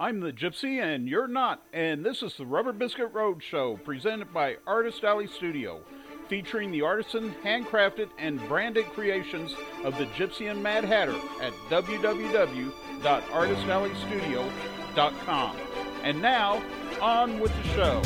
I'm the Gypsy, and you're not. And this is the Rubber Biskit Road Show, presented by Artist Alley Studio, featuring the artisan, handcrafted, and branded creations of the Gypsy and Mad Hatter at www.artistalleystudio.com. And now, on with the show.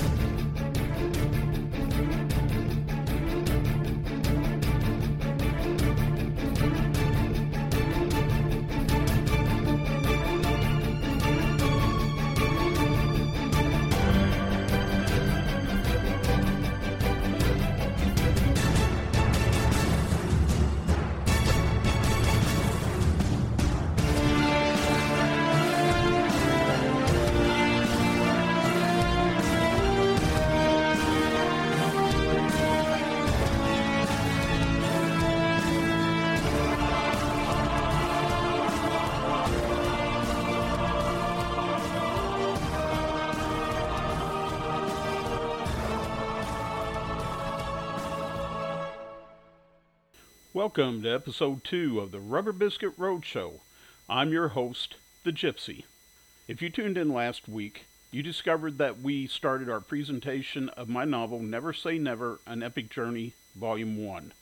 Welcome to episode two of the Rubber Biskit Roadshow. I'm your host, the Gypsy. If you tuned in last week, you discovered that we started our presentation of my novel Never Say Never An Epic Journey, Volume 1.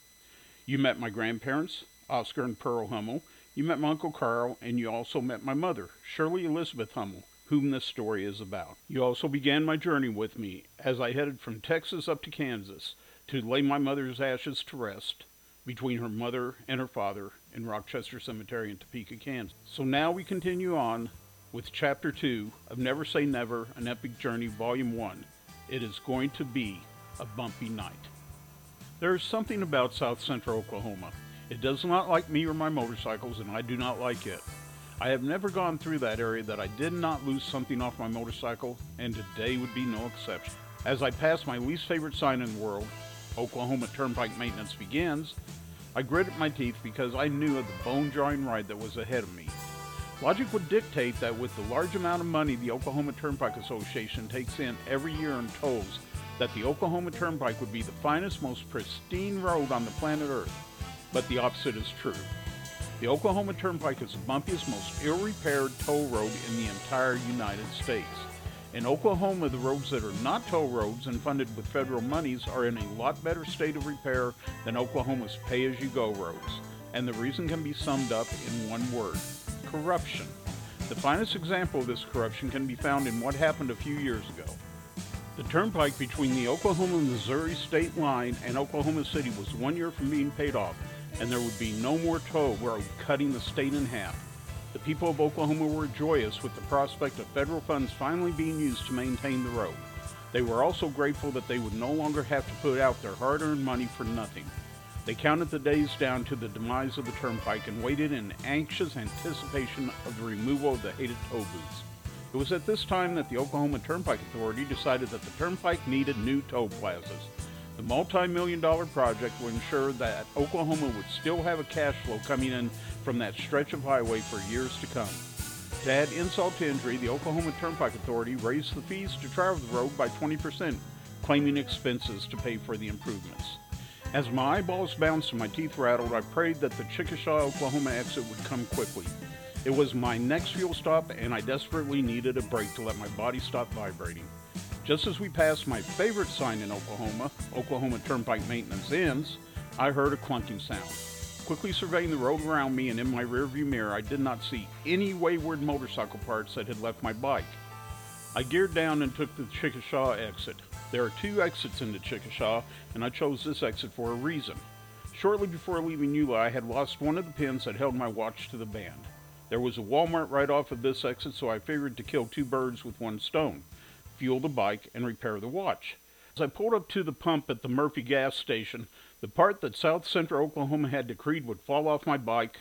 You met my grandparents, Oscar and Pearl Hummel, you met my Uncle Carl, and you also met my mother, Shirley Elizabeth Hummel, whom this story is about. You also began my journey with me as I headed from Texas up to Kansas to lay my mother's ashes to rest between her mother and her father in Rochester Cemetery in Topeka, Kansas. So now we continue on with Chapter 2 of Never Say Never An Epic Journey, Volume 1. It is going to be a bumpy night. There is something about South Central Oklahoma. It does not like me or my motorcycles, and I do not like it. I have never gone through that area that I did not lose something off my motorcycle, and today would be no exception. As I pass my least favorite sign in the world, Oklahoma Turnpike Maintenance begins, I gritted my teeth because I knew of the bone jarring ride that was ahead of me. Logic would dictate that with the large amount of money the Oklahoma Turnpike Association takes in every year in tolls, that the Oklahoma Turnpike would be the finest, most pristine road on the planet Earth. But the opposite is true. The Oklahoma Turnpike is the bumpiest, most ill-repaired toll road in the entire United States. In Oklahoma, the roads that are not toll roads and funded with federal monies are in a lot better state of repair than Oklahoma's pay as you go roads. And the reason can be summed up in one word corruption. The finest example of this corruption can be found in what happened a few years ago. The turnpike between the Oklahoma Missouri state line and Oklahoma City was one year from being paid off, and there would be no more toll road cutting the state in half. The people of Oklahoma were joyous with the prospect of federal funds finally being used to maintain the road. They were also grateful that they would no longer have to put out their hard earned money for nothing. They counted the days down to the demise of the turnpike and waited in anxious anticipation of the removal of the hated toll booths. It was at this time that the Oklahoma Turnpike Authority decided that the turnpike needed new toll plazas. The multi million dollar project would ensure that Oklahoma would still have a cash flow coming in from that stretch of highway for years to come. To add insult to injury, the Oklahoma Turnpike Authority raised the fees to travel the road by 20%, claiming expenses to pay for the improvements. As my eyeballs bounced and my teeth rattled, I prayed that the Chickasha, Oklahoma exit would come quickly. It was my next fuel stop, and I desperately needed a break to let my body stop vibrating. Just as we passed my favorite sign in Oklahoma, Oklahoma Turnpike Maintenance Ends, I heard a clunking sound. Quickly surveying the road around me and in my rearview mirror, I did not see any wayward motorcycle parts that had left my bike. I geared down and took the Chickasha exit. There are two exits into Chickasha, and I chose this exit for a reason. Shortly before leaving Eula, I had lost one of the pins that held my watch to the band. There was a Walmart right off of this exit, so I figured to kill two birds with one stone fuel the bike, and repair the watch. As I pulled up to the pump at the Murphy gas station, the part that South Central Oklahoma had decreed would fall off my bike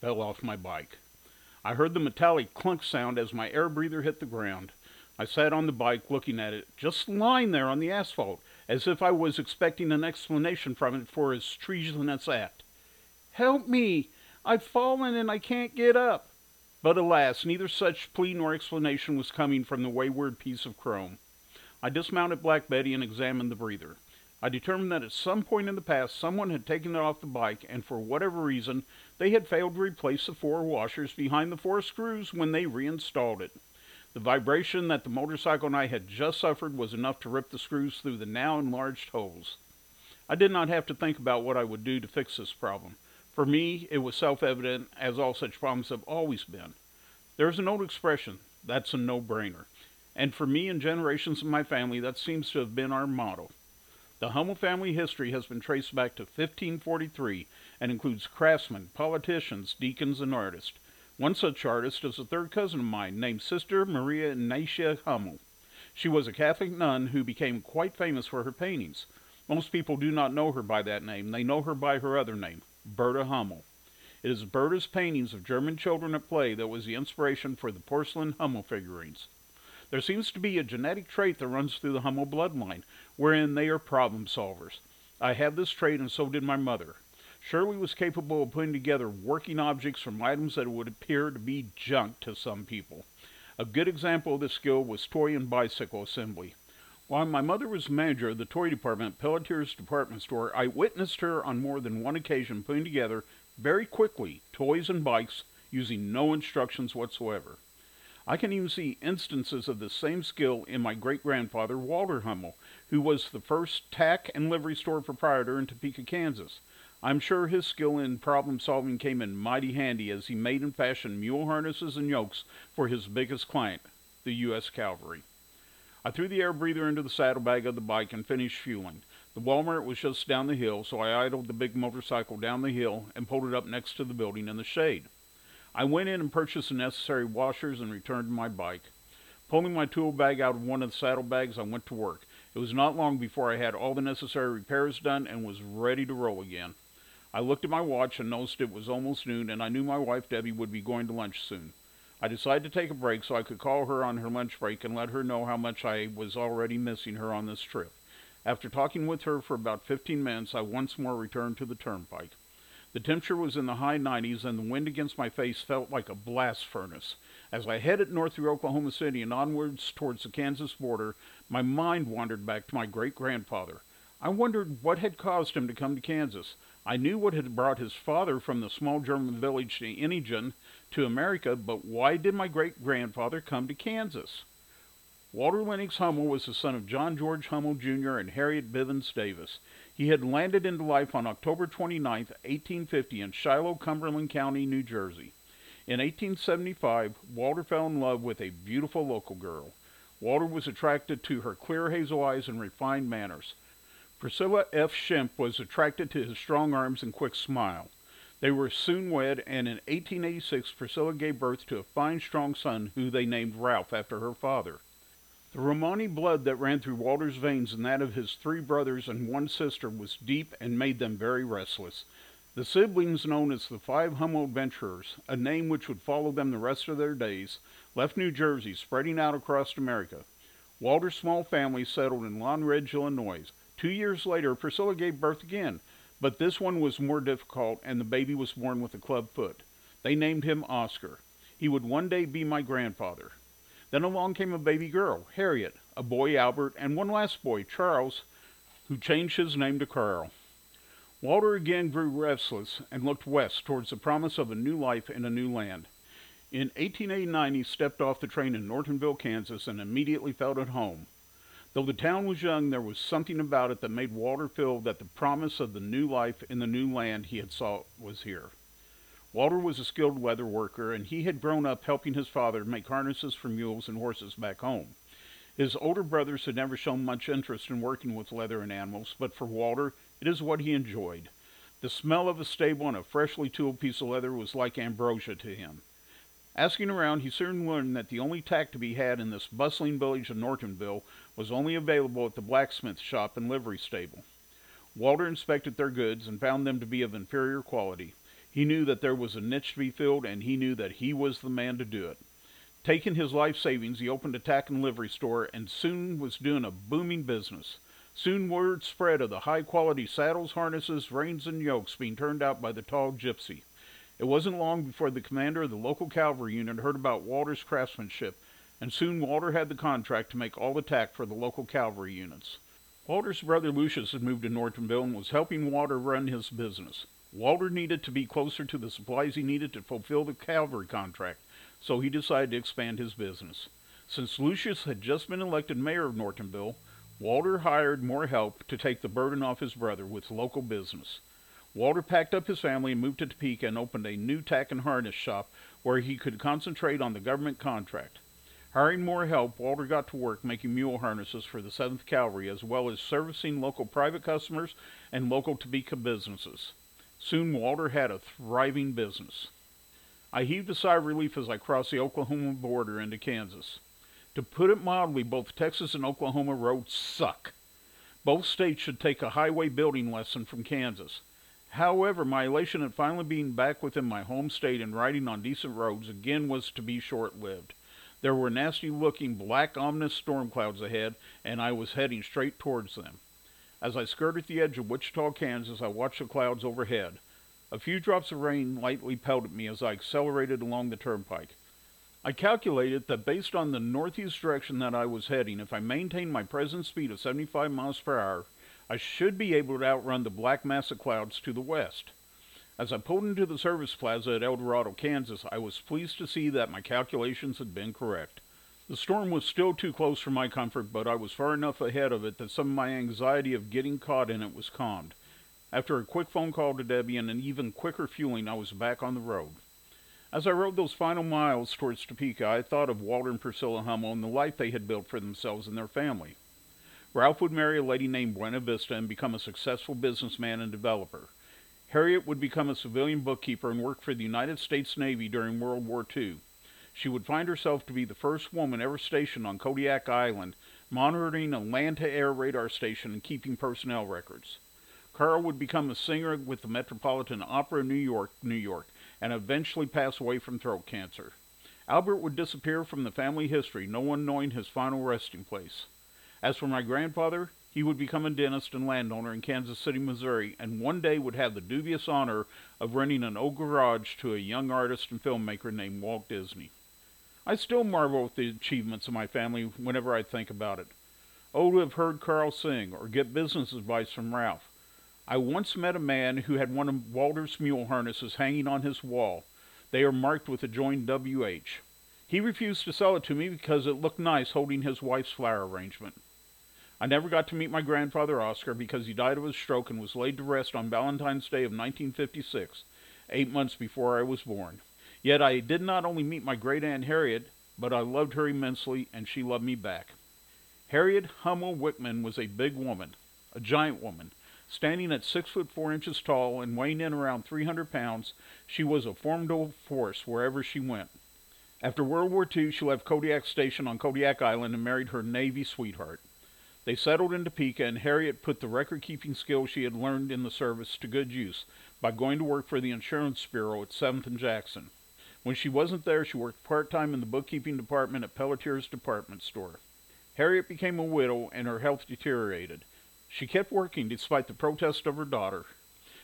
fell off my bike. I heard the metallic clunk sound as my air breather hit the ground. I sat on the bike looking at it, just lying there on the asphalt, as if I was expecting an explanation from it for its treasonous act. Help me! I've fallen and I can't get up. But alas, neither such plea nor explanation was coming from the wayward piece of chrome. I dismounted Black Betty and examined the breather. I determined that at some point in the past someone had taken it off the bike, and for whatever reason, they had failed to replace the four washers behind the four screws when they reinstalled it. The vibration that the motorcycle and I had just suffered was enough to rip the screws through the now enlarged holes. I did not have to think about what I would do to fix this problem. For me, it was self evident, as all such problems have always been. There is an old expression that's a no brainer. And for me and generations of my family, that seems to have been our motto. The Hummel family history has been traced back to 1543 and includes craftsmen, politicians, deacons, and artists. One such artist is a third cousin of mine named Sister Maria Ignatia Hummel. She was a Catholic nun who became quite famous for her paintings. Most people do not know her by that name. They know her by her other name, Berta Hummel. It is Berta's paintings of German children at play that was the inspiration for the porcelain Hummel figurines. There seems to be a genetic trait that runs through the Hummel bloodline, wherein they are problem solvers. I have this trait, and so did my mother. Shirley was capable of putting together working objects from items that would appear to be junk to some people. A good example of this skill was toy and bicycle assembly. While my mother was manager of the toy department at Pelletier's department store, I witnessed her on more than one occasion putting together, very quickly, toys and bikes using no instructions whatsoever. I can even see instances of the same skill in my great grandfather, Walter Hummel, who was the first tack and livery store proprietor in Topeka, Kansas. I'm sure his skill in problem solving came in mighty handy as he made and fashioned mule harnesses and yokes for his biggest client, the U.S. Cavalry. I threw the air breather into the saddlebag of the bike and finished fueling. The Walmart was just down the hill, so I idled the big motorcycle down the hill and pulled it up next to the building in the shade. I went in and purchased the necessary washers and returned to my bike. Pulling my tool bag out of one of the saddlebags, I went to work. It was not long before I had all the necessary repairs done and was ready to roll again. I looked at my watch and noticed it was almost noon, and I knew my wife Debbie would be going to lunch soon. I decided to take a break so I could call her on her lunch break and let her know how much I was already missing her on this trip. After talking with her for about 15 minutes, I once more returned to the turnpike. The temperature was in the high 90s, and the wind against my face felt like a blast furnace. As I headed north through Oklahoma City and onwards towards the Kansas border, my mind wandered back to my great grandfather. I wondered what had caused him to come to Kansas. I knew what had brought his father from the small German village to Inigen to America, but why did my great grandfather come to Kansas? Walter Lennox Hummel was the son of John George Hummel Jr. and Harriet Bivens Davis. He had landed into life on October 29, 1850, in Shiloh, Cumberland County, New Jersey. In 1875, Walter fell in love with a beautiful local girl. Walter was attracted to her clear hazel eyes and refined manners. Priscilla F. Shemp was attracted to his strong arms and quick smile. They were soon wed, and in 1886 Priscilla gave birth to a fine, strong son who they named Ralph after her father. The Romani blood that ran through Walter's veins and that of his three brothers and one sister was deep and made them very restless. The siblings known as the Five Hummel Adventurers, a name which would follow them the rest of their days, left New Jersey, spreading out across America. Walter's small family settled in Long Ridge, Illinois. Two years later, Priscilla gave birth again, but this one was more difficult, and the baby was born with a club foot. They named him Oscar. He would one day be my grandfather. Then along came a baby girl, Harriet, a boy, Albert, and one last boy, Charles, who changed his name to Carl. Walter again grew restless and looked west towards the promise of a new life in a new land. In 1889, he stepped off the train in Nortonville, Kansas, and immediately felt at home. Though the town was young, there was something about it that made Walter feel that the promise of the new life in the new land he had sought was here. Walter was a skilled leather worker, and he had grown up helping his father make harnesses for mules and horses back home. His older brothers had never shown much interest in working with leather and animals, but for Walter, it is what he enjoyed. The smell of a stable and a freshly tooled piece of leather was like ambrosia to him. Asking around, he soon learned that the only tack to be had in this bustling village of Nortonville was only available at the blacksmith shop and livery stable. Walter inspected their goods and found them to be of inferior quality. He knew that there was a niche to be filled, and he knew that he was the man to do it. Taking his life savings, he opened a tack and livery store and soon was doing a booming business. Soon word spread of the high quality saddles, harnesses, reins, and yokes being turned out by the tall gypsy. It wasn't long before the commander of the local cavalry unit heard about Walter's craftsmanship, and soon Walter had the contract to make all the tack for the local cavalry units. Walter's brother Lucius had moved to Nortonville and was helping Walter run his business. Walter needed to be closer to the supplies he needed to fulfill the cavalry contract, so he decided to expand his business. Since Lucius had just been elected mayor of Nortonville, Walter hired more help to take the burden off his brother with local business. Walter packed up his family and moved to Topeka and opened a new tack and harness shop where he could concentrate on the government contract. Hiring more help, Walter got to work making mule harnesses for the 7th Cavalry as well as servicing local private customers and local Topeka businesses. Soon Walter had a thriving business. I heaved a sigh of relief as I crossed the Oklahoma border into Kansas. To put it mildly, both Texas and Oklahoma roads suck. Both states should take a highway building lesson from Kansas. However, my elation at finally being back within my home state and riding on decent roads again was to be short lived. There were nasty looking black ominous storm clouds ahead, and I was heading straight towards them. As I skirted the edge of Wichita, Kansas, I watched the clouds overhead. A few drops of rain lightly pelted me as I accelerated along the turnpike. I calculated that based on the northeast direction that I was heading, if I maintained my present speed of 75 miles per hour, I should be able to outrun the black mass of clouds to the west. As I pulled into the service plaza at El Dorado, Kansas, I was pleased to see that my calculations had been correct. The storm was still too close for my comfort, but I was far enough ahead of it that some of my anxiety of getting caught in it was calmed. After a quick phone call to Debbie and an even quicker fueling, I was back on the road. As I rode those final miles towards Topeka, I thought of Walter and Priscilla Hummel and the life they had built for themselves and their family. Ralph would marry a lady named Buena Vista and become a successful businessman and developer. Harriet would become a civilian bookkeeper and work for the United States Navy during World War II. She would find herself to be the first woman ever stationed on Kodiak Island, monitoring a land to air radar station and keeping personnel records. Carl would become a singer with the Metropolitan Opera New York, New York, and eventually pass away from throat cancer. Albert would disappear from the family history, no one knowing his final resting place. As for my grandfather, he would become a dentist and landowner in Kansas City, Missouri, and one day would have the dubious honor of renting an old garage to a young artist and filmmaker named Walt Disney. I still marvel at the achievements of my family whenever I think about it. Oh, to have heard Carl sing or get business advice from Ralph. I once met a man who had one of Walter's mule harnesses hanging on his wall. They are marked with a joined WH. He refused to sell it to me because it looked nice holding his wife's flower arrangement. I never got to meet my grandfather Oscar because he died of a stroke and was laid to rest on Valentine's Day of 1956, eight months before I was born. Yet I did not only meet my great aunt Harriet, but I loved her immensely and she loved me back. Harriet Hummel Wickman was a big woman, a giant woman. Standing at six foot four inches tall and weighing in around 300 pounds, she was a formidable force wherever she went. After World War II, she left Kodiak Station on Kodiak Island and married her Navy sweetheart. They settled in Topeka, and Harriet put the record keeping skills she had learned in the service to good use by going to work for the insurance bureau at 7th and Jackson. When she wasn't there, she worked part time in the bookkeeping department at Pelletier's department store. Harriet became a widow, and her health deteriorated. She kept working despite the protest of her daughter.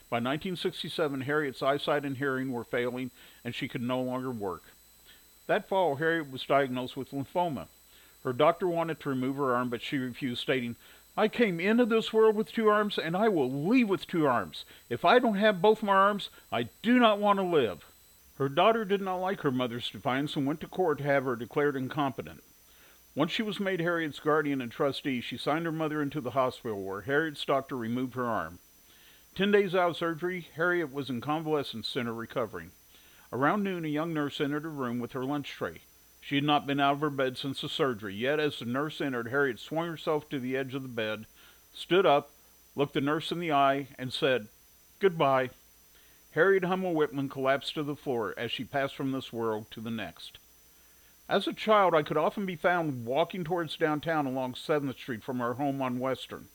By 1967, Harriet's eyesight and hearing were failing, and she could no longer work. That fall, Harriet was diagnosed with lymphoma. Her doctor wanted to remove her arm, but she refused, stating, I came into this world with two arms, and I will leave with two arms. If I don't have both my arms, I do not want to live. Her daughter did not like her mother's defiance and went to court to have her declared incompetent. Once she was made Harriet's guardian and trustee, she signed her mother into the hospital where Harriet's doctor removed her arm. Ten days out of surgery, Harriet was in convalescence center recovering. Around noon, a young nurse entered her room with her lunch tray. She had not been out of her bed since the surgery, yet as the nurse entered, Harriet swung herself to the edge of the bed, stood up, looked the nurse in the eye, and said, Goodbye. Harriet Hummel Wickman collapsed to the floor as she passed from this world to the next. As a child, I could often be found walking towards downtown along 7th Street from our home on Western.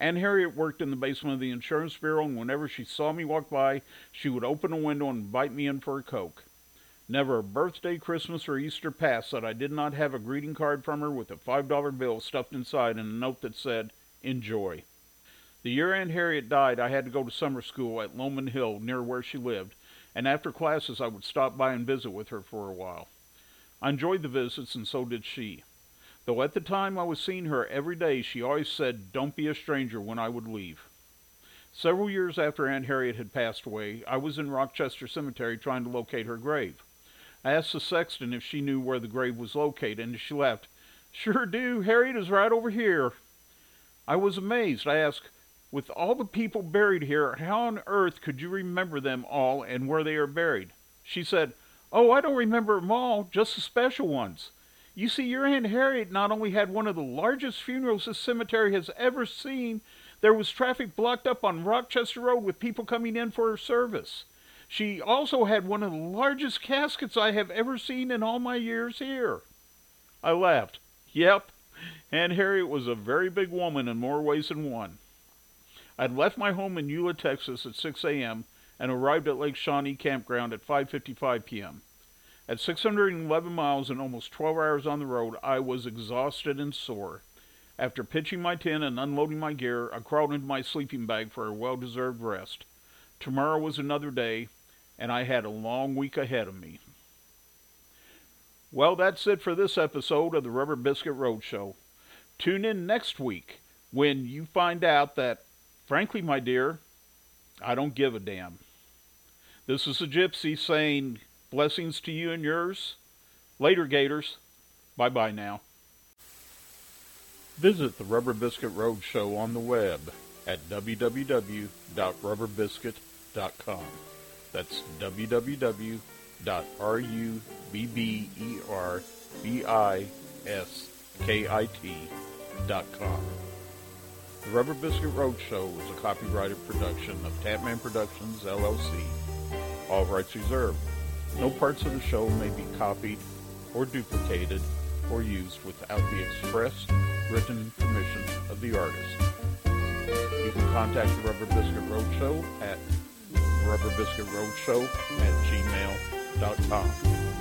Aunt Harriet worked in the basement of the insurance bureau, and whenever she saw me walk by, she would open a window and invite me in for a Coke. Never a birthday, Christmas, or Easter passed that I did not have a greeting card from her with a $5 bill stuffed inside and a note that said, Enjoy. The year Aunt Harriet died, I had to go to summer school at Lowman Hill, near where she lived, and after classes I would stop by and visit with her for a while. I enjoyed the visits, and so did she. Though at the time I was seeing her every day, she always said, Don't be a stranger when I would leave. Several years after Aunt Harriet had passed away, I was in Rochester Cemetery trying to locate her grave. I asked the sexton if she knew where the grave was located, and she laughed. Sure do. Harriet is right over here. I was amazed. I asked, with all the people buried here, how on earth could you remember them all and where they are buried? She said, Oh, I don't remember them all, just the special ones. You see, your Aunt Harriet not only had one of the largest funerals this cemetery has ever seen, there was traffic blocked up on Rochester Road with people coming in for her service. She also had one of the largest caskets I have ever seen in all my years here. I laughed. Yep, Aunt Harriet was a very big woman in more ways than one. I'd left my home in Eula, Texas at 6 a.m. and arrived at Lake Shawnee Campground at 5.55 p.m. At 611 miles and almost 12 hours on the road, I was exhausted and sore. After pitching my tent and unloading my gear, I crawled into my sleeping bag for a well deserved rest. Tomorrow was another day, and I had a long week ahead of me. Well, that's it for this episode of the Rubber Biskit Roadshow. Tune in next week when you find out that, frankly, my dear, I don't give a damn. This is a gypsy saying Blessings to you and yours. Later, Gators. Bye bye now. Visit the Rubber Biscuit Roadshow on the web at www.rubberbiskit.com. That's www.rubberbiskit.com. The Rubber Biskit Roadshow is a copyrighted production of Tapman Productions, LLC. All rights reserved. No parts of the show may be copied or duplicated or used without the express written permission of the artist. You can contact the Rubber Biskit Roadshow at rubberbiskitroadshow at gmail.com.